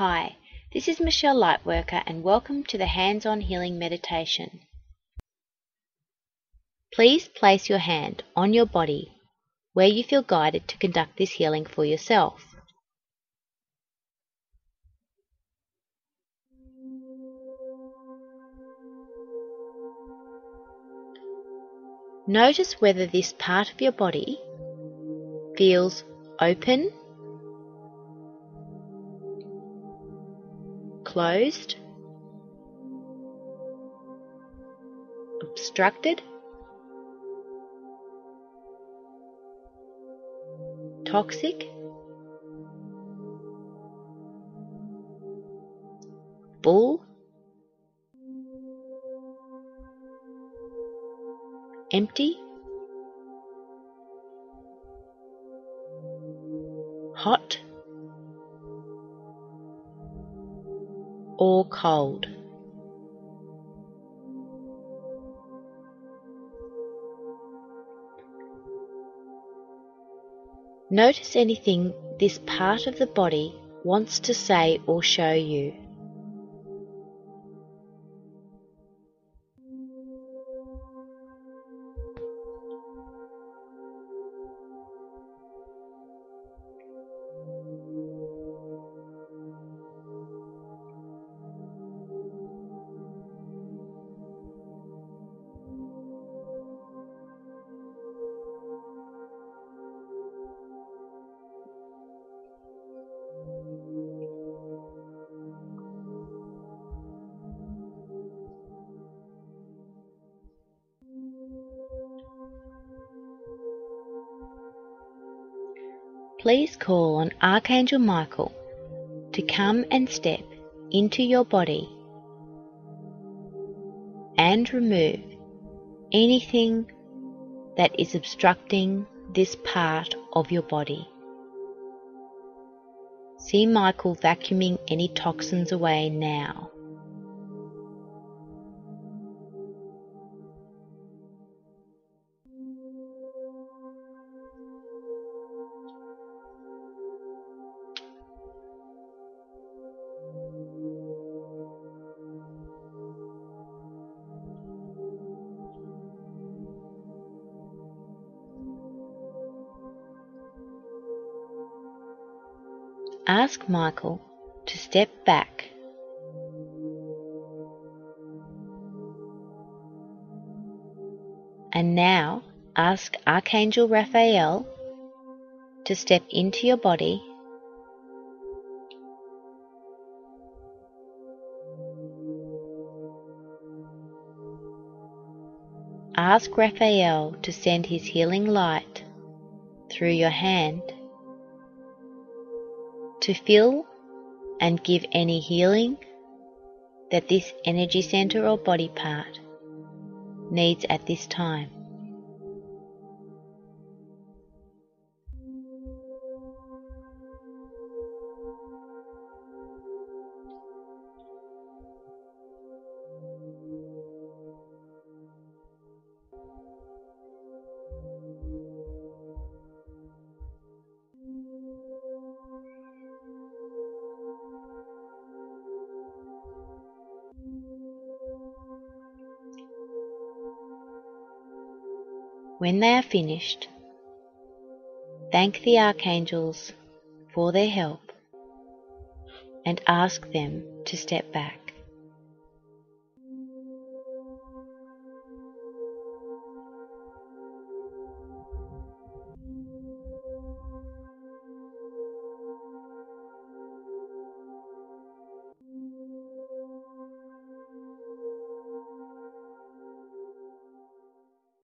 Hi, this is Michelle Lightworker and welcome to the Hands On Healing Meditation. Please place your hand on your body where you feel guided to conduct this healing for yourself. Notice whether this part of your body feels open, closed, obstructed, toxic, full, empty, hot, or cold. Notice anything this part of the body wants to say or show you. Please call on Archangel Michael to come and step into your body and remove anything that is obstructing this part of your body. See Michael vacuuming any toxins away now. Ask Michael to step back. And now ask Archangel Raphael to step into your body Ask Raphael to send his healing light through your hand to fill and give any healing that this energy center or body part needs at this time. When they are finished, thank the archangels for their help and ask them to step back.